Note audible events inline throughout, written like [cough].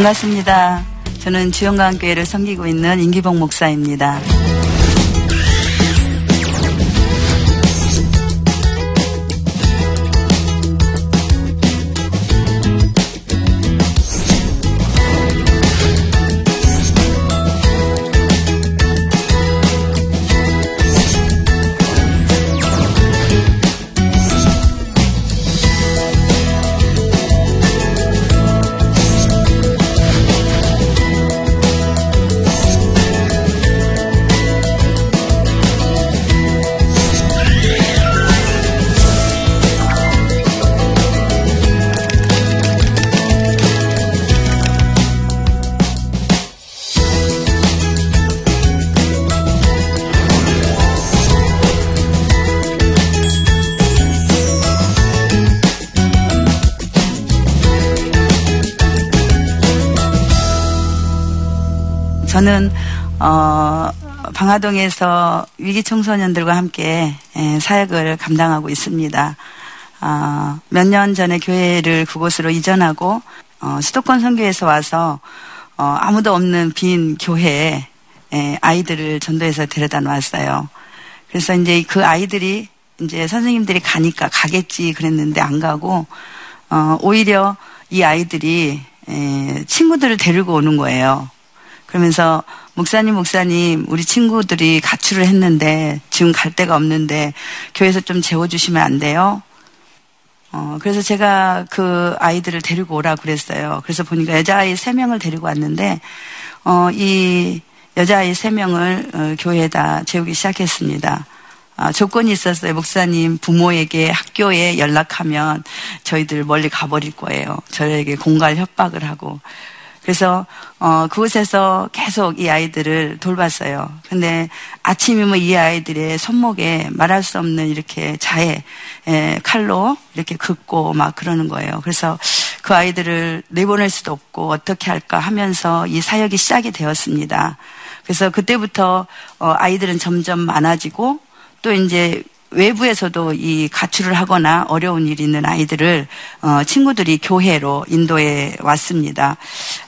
반갑습니다. 저는 주영강교회를 섬기고 있는 임기봉 목사입니다. 저는 어, 방화동에서 위기 청소년들과 함께 예, 사역을 감당하고 있습니다. 어, 몇년 전에 교회를 그곳으로 이전하고 어, 수도권 선교에서 와서 어, 아무도 없는 빈 교회에 예, 아이들을 전도해서 데려다 놨어요. 그래서 이제 그 아이들이 이제 선생님들이 가니까 가겠지 그랬는데 안 가고 어, 오히려 이 아이들이 에, 예, 친구들을 데리고 오는 거예요. 그러면서 목사님, 목사님, 우리 친구들이 가출을 했는데 지금 갈 데가 없는데 교회에서 좀 재워주시면 안 돼요? 어, 그래서 제가 그 아이들을 데리고 오라 그랬어요. 그래서 보니까 여자아이 세 명을 데리고 왔는데, 어, 이 여자아이 세 명을 어, 교회에다 재우기 시작했습니다. 아, 조건이 있었어요. 목사님 부모에게 학교에 연락하면 저희들 멀리 가버릴 거예요. 저에게 공갈 협박을 하고. 그래서 어, 그곳에서 계속 이 아이들을 돌봤어요. 근데 아침이면 이 아이들의 손목에 말할 수 없는 이렇게 자해 에, 칼로 이렇게 긋고 막 그러는 거예요. 그래서 그 아이들을 내보낼 수도 없고 어떻게 할까 하면서 이 사역이 시작이 되었습니다. 그래서 그때부터 어, 아이들은 점점 많아지고 또 이제 외부에서도 이 가출을 하거나 어려운 일이 있는 아이들을 어, 친구들이 교회로 인도해 왔습니다.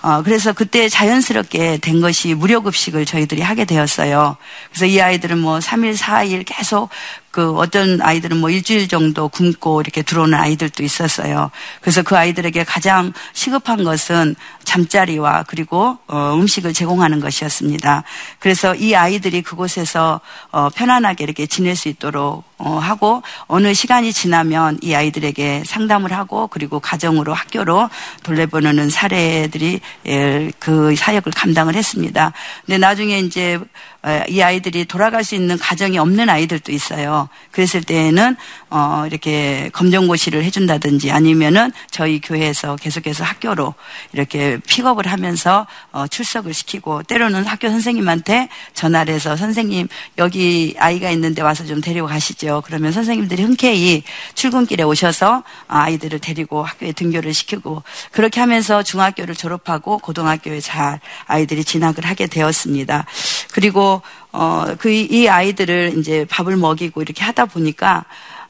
어, 그래서 그때 자연스럽게 된 것이 무료급식을 저희들이 하게 되었어요. 그래서 이 아이들은 뭐 3일, 4일 계속 그 어떤 아이들은 뭐 일주일 정도 굶고 이렇게 들어오는 아이들도 있었어요. 그래서 그 아이들에게 가장 시급한 것은 잠자리와 그리고 어, 음식을 제공하는 것이었습니다. 그래서 이 아이들이 그곳에서 어, 편안하게 이렇게 지낼 수 있도록 어, 하고 어느 시간이 지나면 이 아이들에게 상담을 하고 그리고 가정으로 학교로 돌려보내는 사례들이 예, 그 사역을 감당을 했습니다. 근데 나중에 이제 이 아이들이 돌아갈 수 있는 가정이 없는 아이들도 있어요. 그랬을 때에는 어 이렇게 검정고시를 해준다든지 아니면은 저희 교회에서 계속해서 학교로 이렇게 픽업을 하면서 어 출석을 시키고 때로는 학교 선생님한테 전화를 해서 선생님 여기 아이가 있는데 와서 좀 데리고 가시죠. 그러면 선생님들이 흔쾌히 출근길에 오셔서 아이들을 데리고 학교에 등교를 시키고 그렇게 하면서 중학교를 졸업하고 고등학교에 잘 아이들이 진학을 하게 되었습니다. 그리고 어, 그, 이 아이들을 이제 밥을 먹이고 이렇게 하다 보니까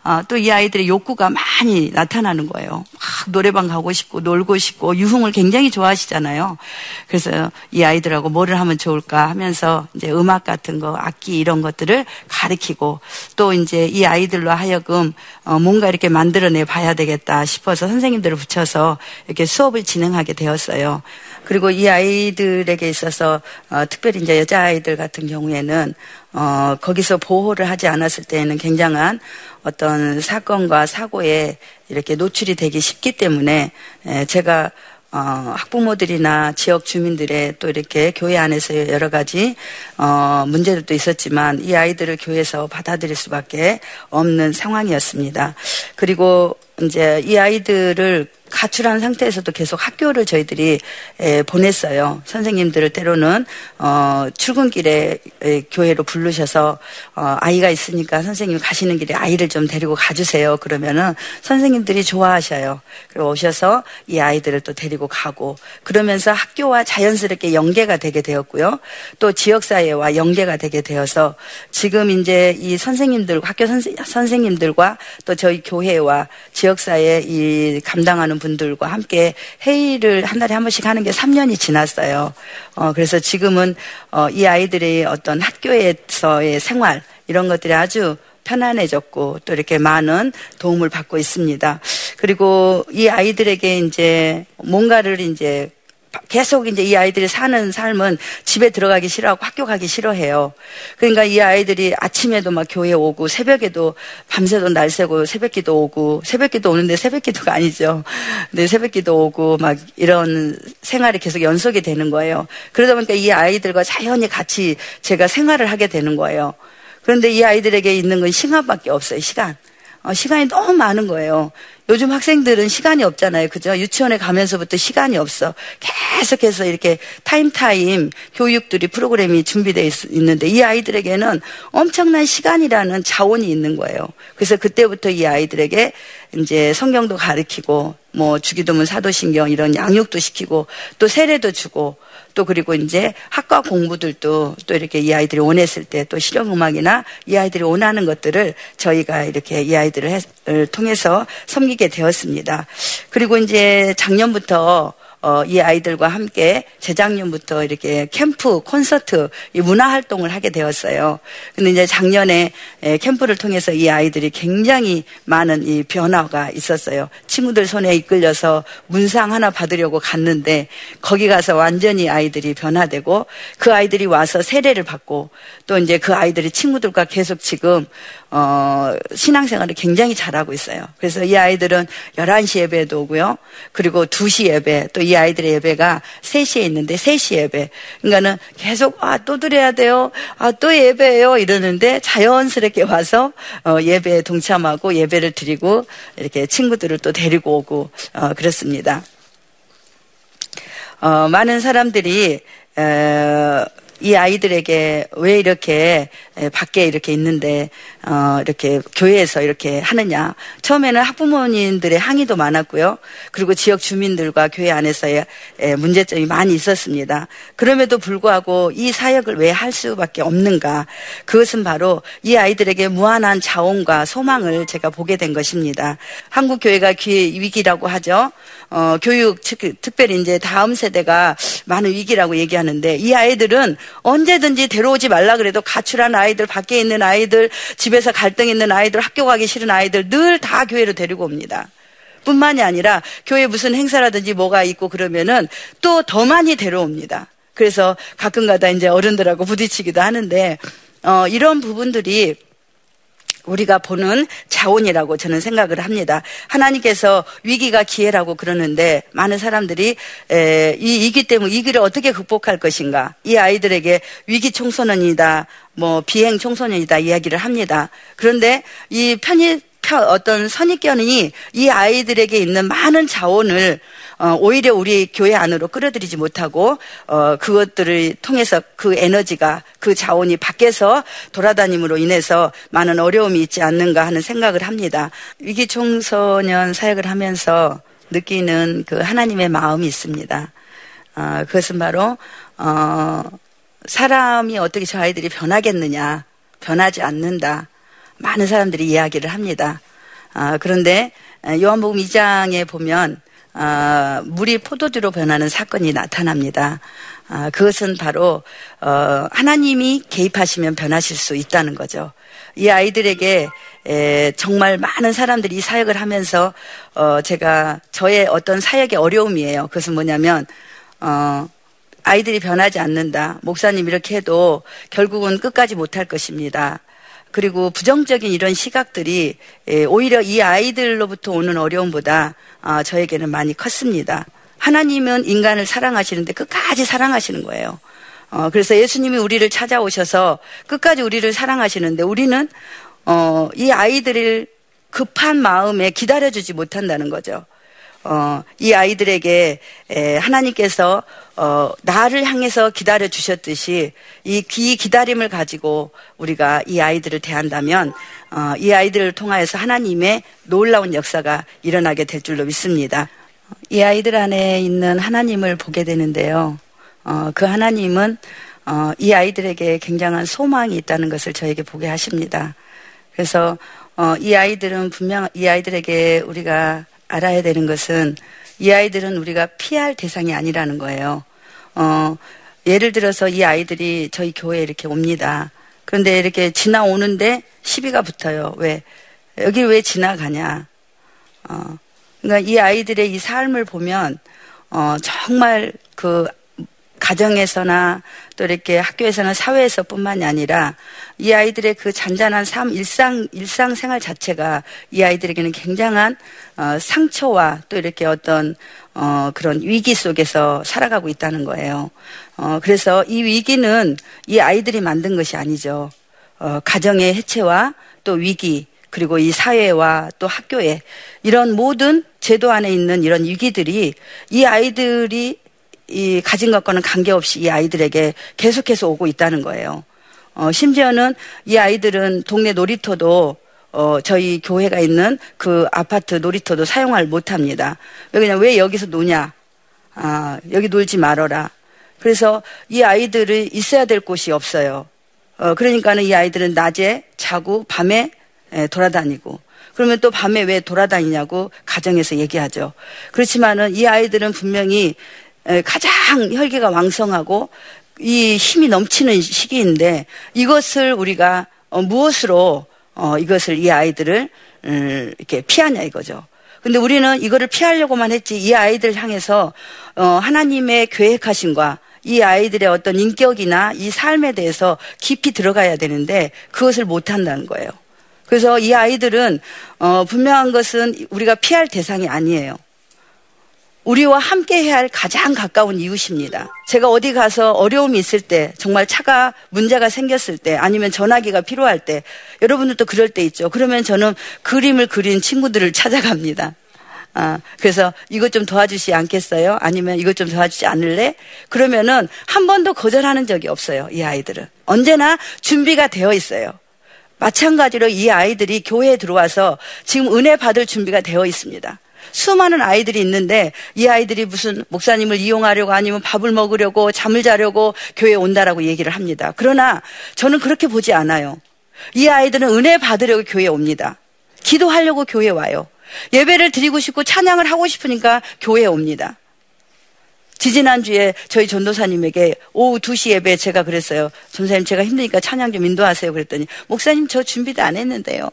어, 또이 아이들의 욕구가 많이 나타나는 거예요. 막 노래방 가고 싶고 놀고 싶고 유흥을 굉장히 좋아하시잖아요. 그래서 이 아이들하고 뭐를 하면 좋을까 하면서 이제 음악 같은 거, 악기 이런 것들을 가르치고 또 이제 이 아이들로 하여금 어, 뭔가 이렇게 만들어내 봐야 되겠다 싶어서 선생님들을 붙여서 이렇게 수업을 진행하게 되었어요. 그리고 이 아이들에게 있어서 어, 특별히 이제 여자 아이들 같은 경우에는 어, 거기서 보호를 하지 않았을 때에는 굉장한 어떤 사건과 사고에 이렇게 노출이 되기 쉽기 때문에 에, 제가 어, 학부모들이나 지역 주민들의 또 이렇게 교회 안에서 여러 가지 어, 문제들도 있었지만 이 아이들을 교회에서 받아들일 수밖에 없는 상황이었습니다. 그리고 이제 이 아이들을 가출한 상태에서도 계속 학교를 저희들이 에, 보냈어요. 선생님들을 때로는 어, 출근길에 에, 교회로 부르셔서 어, 아이가 있으니까 선생님 가시는 길에 아이를 좀 데리고 가주세요. 그러면은 선생님들이 좋아하셔요. 그리고 오셔서 이 아이들을 또 데리고 가고 그러면서 학교와 자연스럽게 연계가 되게 되었고요. 또 지역사회와 연계가 되게 되어서 지금 이제 이 선생님들 학교 선생, 선생님들과 또 저희 교회와 지역 지역사회 이 감당하는 분들과 함께 회의를 한 달에 한 번씩 하는 게 3년이 지났어요. 어, 그래서 지금은 어, 이 아이들의 어떤 학교에서의 생활 이런 것들이 아주 편안해졌고 또 이렇게 많은 도움을 받고 있습니다. 그리고 이 아이들에게 이제 뭔가를 이제 계속 이제 이 아이들이 사는 삶은 집에 들어가기 싫어하고 학교 가기 싫어해요. 그러니까 이 아이들이 아침에도 막 교회 오고 새벽에도 밤새도 날 새고 새벽기도 오고 새벽기도 오는데 새벽기도가 [laughs] 아니죠. 근데 새벽기도 오고 막 이런 생활이 계속 연속이 되는 거예요. 그러다 보니까 이 아이들과 자연히 같이 제가 생활을 하게 되는 거예요. 그런데 이 아이들에게 있는 건 시간밖에 없어요. 시간. 어, 시간이 너무 많은 거예요. 요즘 학생들은 시간이 없잖아요. 그죠? 유치원에 가면서부터 시간이 없어. 계속해서 이렇게 time time 교육들이 프로그램이 준비되어 있, 있는데 이 아이들에게는 엄청난 시간이라는 자원이 있는 거예요. 그래서 그때부터 이 아이들에게 이제 성경도 가르치고 뭐 주기도문 사도신경 이런 양육도 시키고 또 세례도 주고 또 그리고 이제 학과 공부들도 또 이렇게 이 아이들이 원했을 때 또 실용음악이나 이 아이들이 원하는 것들을 저희가 이렇게 이 아이들을 통해서 섬기게 되었습니다. 그리고 이제 작년부터 어, 이 아이들과 함께 재작년부터 이렇게 캠프, 콘서트, 이 문화 활동을 하게 되었어요. 근데 이제 작년에 에, 캠프를 통해서 이 아이들이 굉장히 많은 이 변화가 있었어요. 친구들 손에 이끌려서 문상 하나 받으려고 갔는데 거기 가서 완전히 아이들이 변화되고 그 아이들이 와서 세례를 받고 또 이제 그 아이들이 친구들과 계속 지금 어, 신앙생활을 굉장히 잘하고 있어요. 그래서 이 아이들은 11시 예배도 오고요. 그리고 2시 예배, 또 이 아이들의 예배가 3시에 있는데 3시 예배. 그러니까는 계속, 아, 또 드려야 돼요. 아, 또 예배예요. 이러는데 자연스럽게 와서 어, 예배에 동참하고 예배를 드리고 이렇게 친구들을 또 데리고 오고 어, 그렇습니다. 어, 많은 사람들이 에, 이 아이들에게 왜 이렇게 밖에 이렇게 있는데 어 이렇게 교회에서 이렇게 하느냐. 처음에는 학부모님들의 항의도 많았고요. 그리고 지역 주민들과 교회 안에서의 문제점이 많이 있었습니다. 그럼에도 불구하고 이 사역을 왜 할 수밖에 없는가. 그것은 바로 이 아이들에게 무한한 자원과 소망을 제가 보게 된 것입니다. 한국 교회가 위기라고 하죠 어, 교육 특별히 이제 다음 세대가 많은 위기라고 얘기하는데 이 아이들은 언제든지 데려오지 말라 그래도 가출한 아이들, 밖에 있는 아이들, 집에서 갈등 있는 아이들, 학교 가기 싫은 아이들 늘 다 교회로 데리고 옵니다. 뿐만이 아니라 교회 무슨 행사라든지 뭐가 있고 그러면은 또 더 많이 데려옵니다. 그래서 가끔가다 이제 어른들하고 부딪히기도 하는데 어, 이런 부분들이 우리가 보는 자원이라고 저는 생각을 합니다. 하나님께서 위기가 기회라고 그러는데 많은 사람들이 에, 이 위기 때문에 위기를 어떻게 극복할 것인가? 이 아이들에게 위기 청소년이다, 뭐 비행 청소년이다 이야기를 합니다. 그런데 이 편의 어떤 선입견이 이 아이들에게 있는 많은 자원을 어, 오히려 우리 교회 안으로 끌어들이지 못하고 어, 그것들을 통해서 그 에너지가 그 자원이 밖에서 돌아다님으로 인해서 많은 어려움이 있지 않는가 하는 생각을 합니다. 위기 청소년 사역을 하면서 느끼는 그 하나님의 마음이 있습니다. 어, 그것은 바로 어, 사람이 어떻게 저 아이들이 변하겠느냐 변하지 않는다. 많은 사람들이 이야기를 합니다. 아, 그런데 요한복음 2장에 보면 아, 물이 포도주로 변하는 사건이 나타납니다. 아, 그것은 바로 어, 하나님이 개입하시면 변하실 수 있다는 거죠. 이 아이들에게 에, 정말 많은 사람들이 이 사역을 하면서 어, 제가 저의 어떤 사역의 어려움이에요. 그것은 뭐냐면 어, 아이들이 변하지 않는다. 목사님 이렇게 해도 결국은 끝까지 못할 것입니다. 그리고 부정적인 이런 시각들이 예, 오히려 이 아이들로부터 오는 어려움보다 아, 저에게는 많이 컸습니다. 하나님은 인간을 사랑하시는데 끝까지 사랑하시는 거예요. 어, 그래서 예수님이 우리를 찾아오셔서 끝까지 우리를 사랑하시는데 우리는 어, 이 아이들을 급한 마음에 기다려주지 못한다는 거죠. 어, 이 아이들에게 에, 하나님께서 어, 나를 향해서 기다려 주셨듯이 이, 이 기다림을 가지고 우리가 이 아이들을 대한다면 어, 이 아이들을 통하여서 하나님의 놀라운 역사가 일어나게 될 줄로 믿습니다. 이 아이들 안에 있는 하나님을 보게 되는데요. 어, 그 하나님은 어, 이 아이들에게 굉장한 소망이 있다는 것을 저에게 보게 하십니다. 그래서 어, 이 아이들은 분명 이 아이들에게 우리가 알아야 되는 것은 이 아이들은 우리가 피할 대상이 아니라는 거예요. 어, 예를 들어서 이 아이들이 저희 교회에 이렇게 옵니다. 그런데 이렇게 지나오는데 시비가 붙어요. 왜? 여기 왜 지나가냐? 어, 그러니까 이 아이들의 이 삶을 보면, 어, 정말 그 가정에서나 또 이렇게 학교에서나 사회에서 뿐만이 아니라 이 아이들의 그 잔잔한 삶, 일상, 일상 생활 자체가 이 아이들에게는 굉장한 어, 상처와 또 이렇게 어떤 어, 그런 위기 속에서 살아가고 있다는 거예요. 어, 그래서 이 위기는 이 아이들이 만든 것이 아니죠. 어, 가정의 해체와 또 위기, 그리고 이 사회와 또 학교에 이런 모든 제도 안에 있는 이런 위기들이 이 아이들이 이 가진 것과는 관계없이 이 아이들에게 계속해서 오고 있다는 거예요. 어, 심지어는 이 아이들은 동네 놀이터도 어, 저희 교회가 있는 그 아파트 놀이터도 사용을 못 합니다. 왜 그냥 왜 여기서 노냐? 아, 여기 놀지 말어라. 그래서 이 아이들이 있어야 될 곳이 없어요. 어, 그러니까는 이 아이들은 낮에 자고 밤에 에, 돌아다니고 그러면 또 밤에 왜 돌아다니냐고 가정에서 얘기하죠. 그렇지만은 이 아이들은 분명히 가장 혈기가 왕성하고 이 힘이 넘치는 시기인데 이것을 우리가 어, 무엇으로 어, 이것을 이 아이들을 음, 이렇게 피하냐 이거죠. 근데 우리는 이거를 피하려고만 했지 이 아이들 향해서 어, 하나님의 계획하신과 이 아이들의 어떤 인격이나 이 삶에 대해서 깊이 들어가야 되는데 그것을 못 한다는 거예요. 그래서 이 아이들은 분명한 것은 우리가 피할 대상이 아니에요. 우리와 함께 해야 할 가장 가까운 이웃입니다. 제가 어디 가서 어려움이 있을 때, 정말 차가 문제가 생겼을 때, 아니면 전화기가 필요할 때, 여러분들도 그럴 때 있죠. 그러면 저는 그림을 그린 친구들을 찾아갑니다. 아, 그래서 이것 좀 도와주시 않겠어요? 아니면 이것 좀 도와주지 않을래? 그러면은 한 번도 거절하는 적이 없어요. 이 아이들은. 언제나 준비가 되어 있어요. 마찬가지로 이 아이들이 교회에 들어와서 지금 은혜 받을 준비가 되어 있습니다. 수많은 아이들이 있는데 이 아이들이 무슨 목사님을 이용하려고 아니면 밥을 먹으려고 잠을 자려고 교회에 온다라고 얘기를 합니다. 그러나 저는 그렇게 보지 않아요. 이 아이들은 은혜 받으려고 교회에 옵니다. 기도하려고 교회에 와요. 예배를 드리고 싶고 찬양을 하고 싶으니까 교회에 옵니다. 지지난주에 저희 전도사님에게 오후 2시 예배에 제가 그랬어요. 전사님 제가 힘드니까 찬양 좀 인도하세요. 그랬더니 목사님 저 준비도 안 했는데요.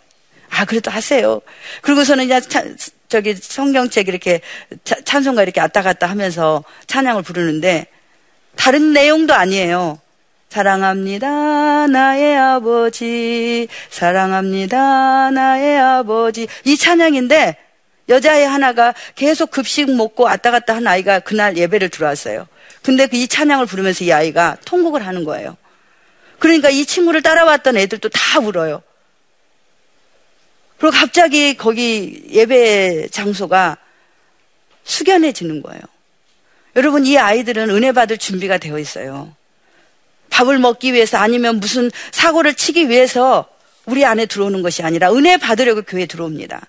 아, 그래도 하세요. 그리고서는 이제 저기 성경책 이렇게 찬송가 이렇게 왔다 갔다 하면서 찬양을 부르는데 다른 내용도 아니에요. 사랑합니다, 나의 아버지. 사랑합니다, 나의 아버지. 이 찬양인데 여자애 하나가 계속 급식 먹고 왔다 갔다 한 아이가 그날 예배를 들어왔어요. 근데 그 이 찬양을 부르면서 이 아이가 통곡을 하는 거예요. 그러니까 이 친구를 따라왔던 애들도 다 울어요. 그리고 갑자기 거기 예배 장소가 숙연해지는 거예요. 여러분, 이 아이들은 은혜 받을 준비가 되어 있어요. 밥을 먹기 위해서 아니면 무슨 사고를 치기 위해서 우리 안에 들어오는 것이 아니라 은혜 받으려고 교회에 들어옵니다.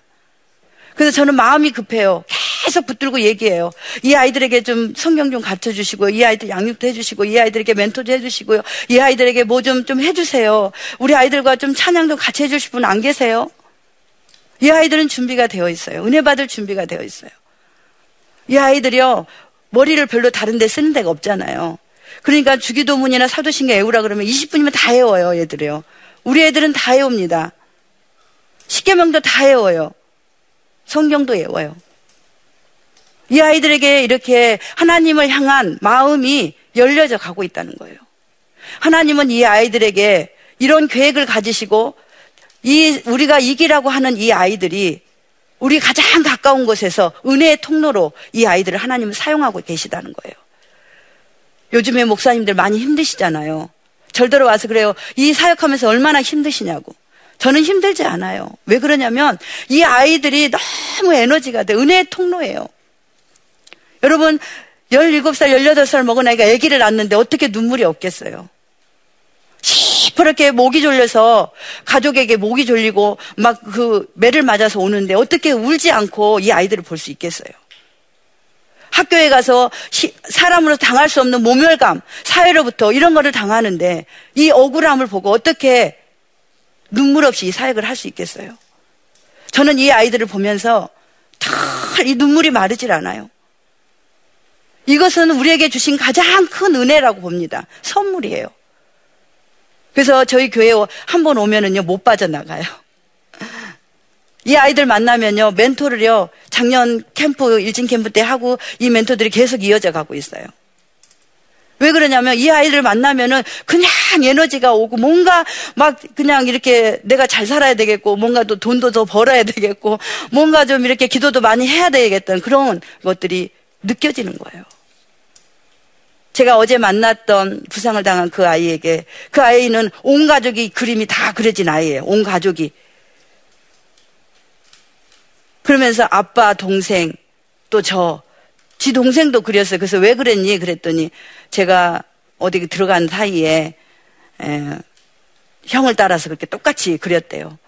그래서 저는 마음이 급해요. 계속 붙들고 얘기해요. 이 아이들에게 좀 성경 좀 가르쳐 주시고, 이 아이들 양육도 해주시고, 이 아이들에게 멘토도 해주시고요. 이 아이들에게 뭐 좀, 좀 해주세요. 우리 아이들과 좀 찬양도 같이 해주실 분 안 계세요? 이 아이들은 준비가 되어 있어요. 은혜 받을 준비가 되어 있어요. 이 아이들이요, 머리를 별로 다른 데 쓰는 데가 없잖아요. 그러니까 주기도문이나 사도신경 애우라 그러면 20분이면 다 외워요, 얘들이요. 우리 애들은 다 외웁니다. 십계명도 다 외워요. 성경도 외워요. 이 아이들에게 이렇게 하나님을 향한 마음이 열려져 가고 있다는 거예요. 하나님은 이 아이들에게 이런 계획을 가지시고 이 우리가 이기라고 하는 이 아이들이 우리 가장 가까운 곳에서 은혜의 통로로 이 아이들을 하나님은 사용하고 계시다는 거예요. 요즘에 목사님들 많이 힘드시잖아요. 절대로 와서 그래요. 이 사역하면서 얼마나 힘드시냐고. 저는 힘들지 않아요. 왜 그러냐면 이 아이들이 너무 에너지가 돼. 은혜의 통로예요. 여러분, 17살, 18살 먹은 아이가 아기를 낳는데 어떻게 눈물이 없겠어요? 시퍼렇게 목이 졸려서 가족에게 목이 졸리고 막 그 매를 맞아서 오는데 어떻게 울지 않고 이 아이들을 볼 수 있겠어요? 학교에 가서 시, 사람으로 당할 수 없는 모멸감, 사회로부터 이런 거를 당하는데 이 억울함을 보고 어떻게 눈물 없이 이 사역을 할 수 있겠어요? 저는 이 아이들을 보면서 털이 눈물이 마르질 않아요. 이것은 우리에게 주신 가장 큰 은혜라고 봅니다. 선물이에요. 그래서 저희 교회 한 번 오면은요, 못 빠져나가요. 이 아이들 만나면요, 멘토를요, 작년 캠프, 일진 캠프 때 하고 이 멘토들이 계속 이어져 가고 있어요. 왜 그러냐면 이 아이들 만나면은 그냥 에너지가 오고 뭔가 막 그냥 이렇게 내가 잘 살아야 되겠고 뭔가 또 돈도 더 벌어야 되겠고 뭔가 좀 이렇게 기도도 많이 해야 되겠다는 그런 것들이 느껴지는 거예요. 제가 어제 만났던 부상을 당한 그 아이에게 그 아이는 온 가족이 그림이 다 그려진 아이예요. 온 가족이. 그러면서 아빠, 동생, 또 저, 지 동생도 그렸어요. 그래서 왜 그랬니? 그랬더니 제가 어디 들어간 사이에 에, 형을 따라서 그렇게 똑같이 그렸대요.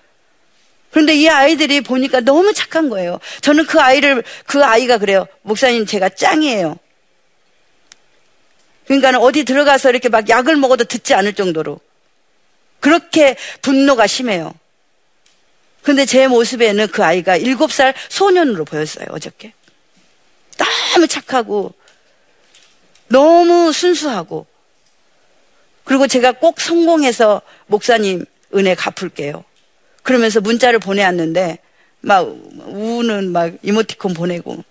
그런데 이 아이들이 보니까 너무 착한 거예요. 저는 그 아이를, 그 아이가 그래요. 목사님, 제가 짱이에요. 그러니까 어디 들어가서 이렇게 막 약을 먹어도 듣지 않을 정도로. 그렇게 분노가 심해요. 근데 제 모습에는 그 아이가 일곱 살 소년으로 보였어요, 어저께. 너무 착하고, 너무 순수하고, 그리고 제가 꼭 성공해서 목사님 은혜 갚을게요. 그러면서 문자를 보내왔는데, 막 우는 막 이모티콘 보내고.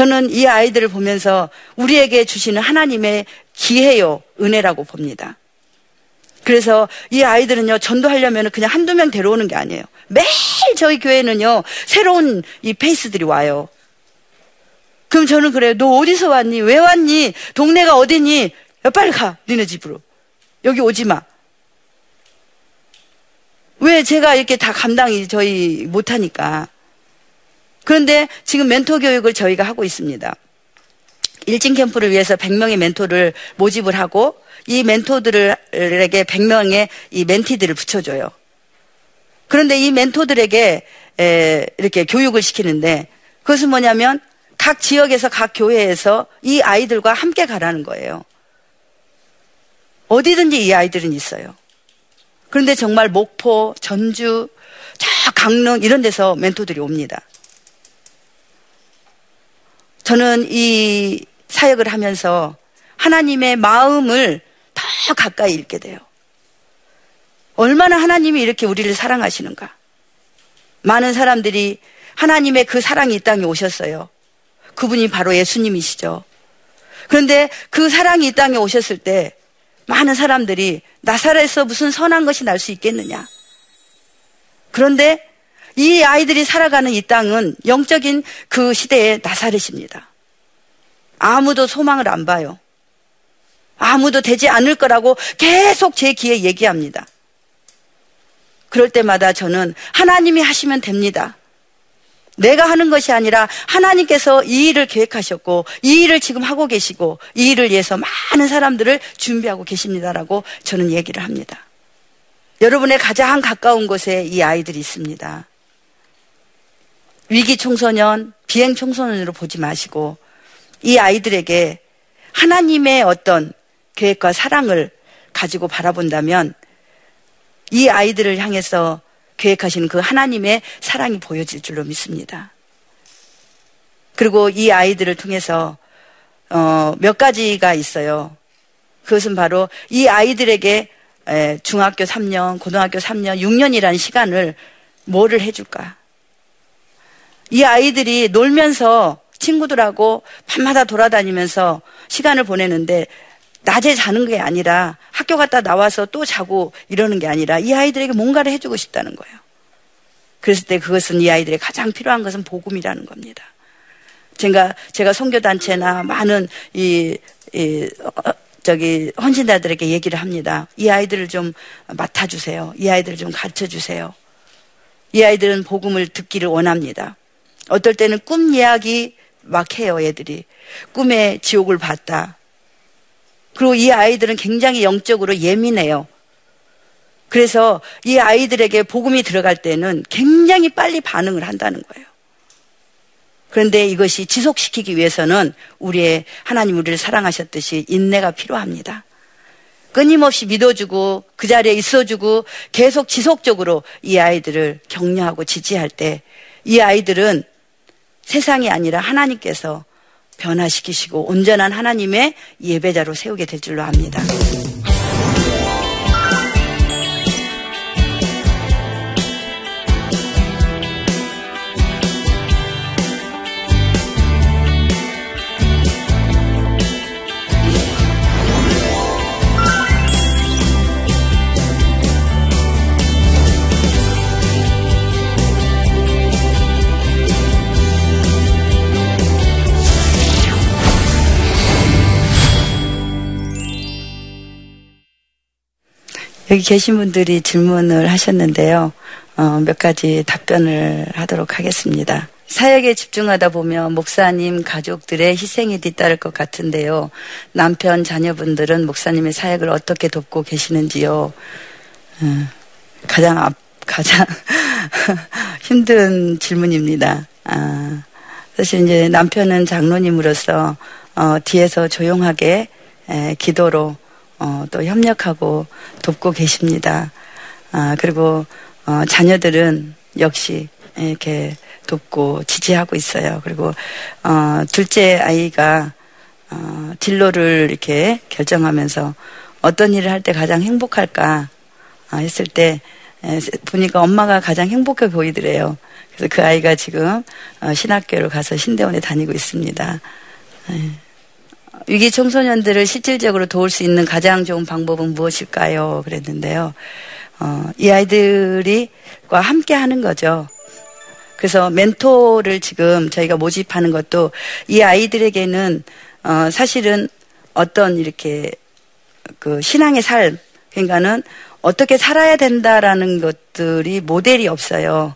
저는 이 아이들을 보면서 우리에게 주시는 하나님의 기회요, 은혜라고 봅니다. 그래서 이 아이들은요, 전도하려면 그냥 한두 명 데려오는 게 아니에요. 매일 저희 교회는요, 새로운 이 페이스들이 와요. 그럼 저는 그래요. 너 어디서 왔니? 왜 왔니? 동네가 어디니? 야, 빨리 가. 니네 집으로. 여기 오지 마. 왜 제가 이렇게 다 감당이 저희 못하니까. 그런데 지금 멘토 교육을 저희가 하고 있습니다. 일진 캠프를 위해서 100명의 멘토를 모집을 하고 이 멘토들에게 100명의 이 멘티들을 붙여줘요. 그런데 이 멘토들에게 이렇게 교육을 시키는데 그것은 뭐냐면 각 지역에서 각 교회에서 이 아이들과 함께 가라는 거예요. 어디든지 이 아이들은 있어요. 그런데 정말 목포, 전주, 저 강릉 이런 데서 멘토들이 옵니다. 저는 이 사역을 하면서 하나님의 마음을 더 가까이 읽게 돼요. 얼마나 하나님이 이렇게 우리를 사랑하시는가. 많은 사람들이 하나님의 그 사랑이 이 땅에 오셨어요. 그분이 바로 예수님이시죠. 그런데 그 사랑이 이 땅에 오셨을 때 많은 사람들이 나사렛에서 무슨 선한 것이 날 수 있겠느냐. 그런데 이 아이들이 살아가는 이 땅은 영적인 그 시대의 나사렛입니다. 아무도 소망을 안 봐요. 아무도 되지 않을 거라고 계속 제 귀에 얘기합니다. 그럴 때마다 저는 하나님이 하시면 됩니다. 내가 하는 것이 아니라 하나님께서 이 일을 계획하셨고 이 일을 지금 하고 계시고 이 일을 위해서 많은 사람들을 준비하고 계십니다라고 저는 얘기를 합니다. 여러분의 가장 가까운 곳에 이 아이들이 있습니다. 위기 청소년, 비행 청소년으로 보지 마시고 이 아이들에게 하나님의 어떤 계획과 사랑을 가지고 바라본다면 이 아이들을 향해서 계획하시는 그 하나님의 사랑이 보여질 줄로 믿습니다. 그리고 이 아이들을 통해서 어, 몇 가지가 있어요. 그것은 바로 이 아이들에게 중학교 3년, 고등학교 3년, 6년이라는 시간을 뭐를 해줄까? 이 아이들이 놀면서 친구들하고 밤마다 돌아다니면서 시간을 보내는데 낮에 자는 게 아니라 학교 갔다 나와서 또 자고 이러는 게 아니라 이 아이들에게 뭔가를 해주고 싶다는 거예요. 그랬을 때 그것은 이 아이들의 가장 필요한 것은 복음이라는 겁니다. 제가 제가 선교 단체나 많은 이, 이 어, 저기 헌신자들에게 얘기를 합니다. 이 아이들을 좀 맡아주세요. 이 아이들을 좀 가르쳐 주세요. 이 아이들은 복음을 듣기를 원합니다. 어떨 때는 꿈 이야기 막 해요, 애들이. 꿈에 지옥을 봤다. 그리고 이 아이들은 굉장히 영적으로 예민해요. 그래서 이 아이들에게 복음이 들어갈 때는 굉장히 빨리 반응을 한다는 거예요. 그런데 이것이 지속시키기 위해서는 우리의 하나님 우리를 사랑하셨듯이 인내가 필요합니다. 끊임없이 믿어주고 그 자리에 있어주고 계속 지속적으로 이 아이들을 격려하고 지지할 때 이 아이들은 세상이 아니라 하나님께서 변화시키시고 온전한 하나님의 예배자로 세우게 될 줄로 압니다. 여기 계신 분들이 질문을 하셨는데요. 어, 몇 가지 답변을 하도록 하겠습니다. 사역에 집중하다 보면 목사님 가족들의 희생이 뒤따를 것 같은데요. 남편 자녀분들은 목사님의 사역을 어떻게 돕고 계시는지요? 어, 가장 앞, 가장 [laughs] 힘든 질문입니다. 아, 사실 이제 남편은 장로님으로서 어, 뒤에서 조용하게 에, 기도로 어, 또 협력하고 돕고 계십니다. 아, 그리고 어, 자녀들은 역시 이렇게 돕고 지지하고 있어요. 그리고 어, 둘째 아이가 어, 진로를 이렇게 결정하면서 어떤 일을 할 때 가장 행복할까 아, 했을 때 에, 보니까 엄마가 가장 행복해 보이더래요. 그래서 그 아이가 지금 어, 신학교를 가서 신대원에 다니고 있습니다. 에. 위기 청소년들을 실질적으로 도울 수 있는 가장 좋은 방법은 무엇일까요? 그랬는데요. 어, 이 아이들이과 함께 하는 거죠. 그래서 멘토를 지금 저희가 모집하는 것도 이 아이들에게는 어, 사실은 어떤 이렇게 그 신앙의 삶, 그러니까는 어떻게 살아야 된다라는 것들이 모델이 없어요.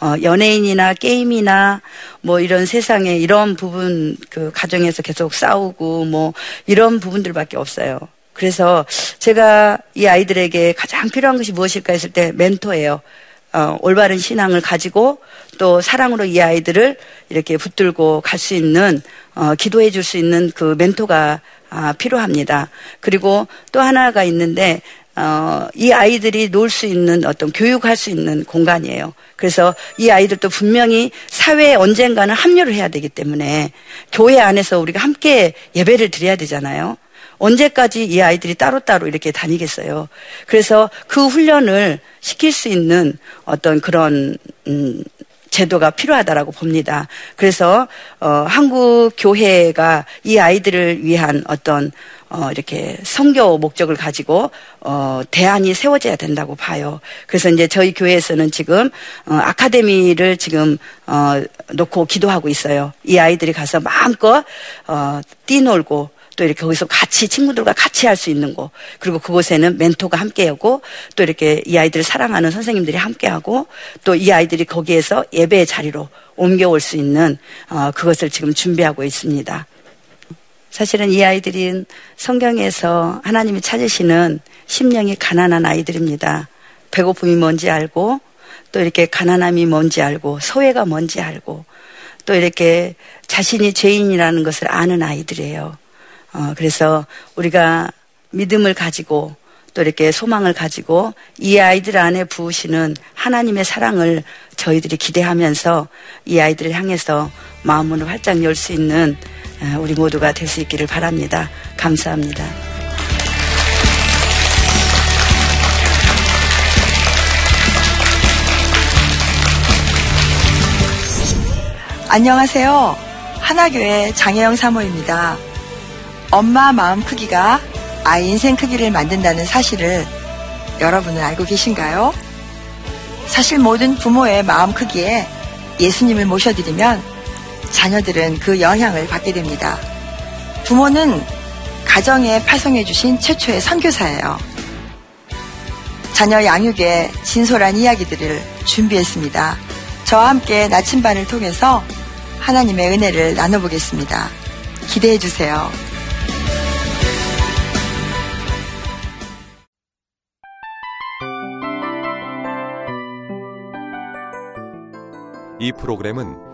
어, 연예인이나 게임이나 뭐 이런 세상에 이런 부분 그 가정에서 계속 싸우고 뭐 이런 부분들밖에 없어요. 그래서 제가 이 아이들에게 가장 필요한 것이 무엇일까 했을 때 멘토예요. 어, 올바른 신앙을 가지고 또 사랑으로 이 아이들을 이렇게 붙들고 갈 수 있는 어, 기도해 줄 수 있는 그 멘토가 아, 필요합니다. 그리고 또 하나가 있는데 어, 이 아이들이 놀 수 있는 어떤 교육할 수 있는 공간이에요. 그래서 이 아이들도 분명히 사회에 언젠가는 합류를 해야 되기 때문에 교회 안에서 우리가 함께 예배를 드려야 되잖아요. 언제까지 이 아이들이 따로따로 이렇게 다니겠어요. 그래서 그 훈련을 시킬 수 있는 어떤 그런, 음, 제도가 필요하다라고 봅니다. 그래서 어, 한국 교회가 이 아이들을 위한 어떤 어, 이렇게 성교 목적을 가지고 어, 대안이 세워져야 된다고 봐요. 그래서 이제 저희 교회에서는 지금 어, 아카데미를 지금 어, 놓고 기도하고 있어요. 이 아이들이 가서 마음껏 어, 뛰놀고 또 이렇게 거기서 같이 친구들과 같이 할 수 있는 곳 그리고 그곳에는 멘토가 함께하고 또 이렇게 이 아이들을 사랑하는 선생님들이 함께하고 또 이 아이들이 거기에서 예배의 자리로 옮겨올 수 있는 어, 그것을 지금 준비하고 있습니다. 사실은 이 아이들은 성경에서 하나님이 찾으시는 심령이 가난한 아이들입니다. 배고픔이 뭔지 알고 또 이렇게 가난함이 뭔지 알고 소외가 뭔지 알고 또 이렇게 자신이 죄인이라는 것을 아는 아이들이에요. 어, 그래서 우리가 믿음을 가지고 또 이렇게 소망을 가지고 이 아이들 안에 부으시는 하나님의 사랑을 저희들이 기대하면서 이 아이들을 향해서 마음문을 활짝 열 수 있는 아, 우리 모두가 될 수 있기를 바랍니다. 감사합니다. 안녕하세요. 하나교회 장혜영 사모입니다. 엄마 마음 크기가 아이 인생 크기를 만든다는 사실을 여러분은 알고 계신가요? 사실 모든 부모의 마음 크기에 예수님을 모셔드리면 자녀들은 그 영향을 받게 됩니다. 부모는 가정에 파송해 주신 최초의 선교사예요. 자녀 양육에 진솔한 이야기들을 준비했습니다. 저와 함께 나침반을 통해서 하나님의 은혜를 나눠보겠습니다. 기대해 주세요. 이 프로그램은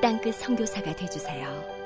땅끝 성교사가 되주세요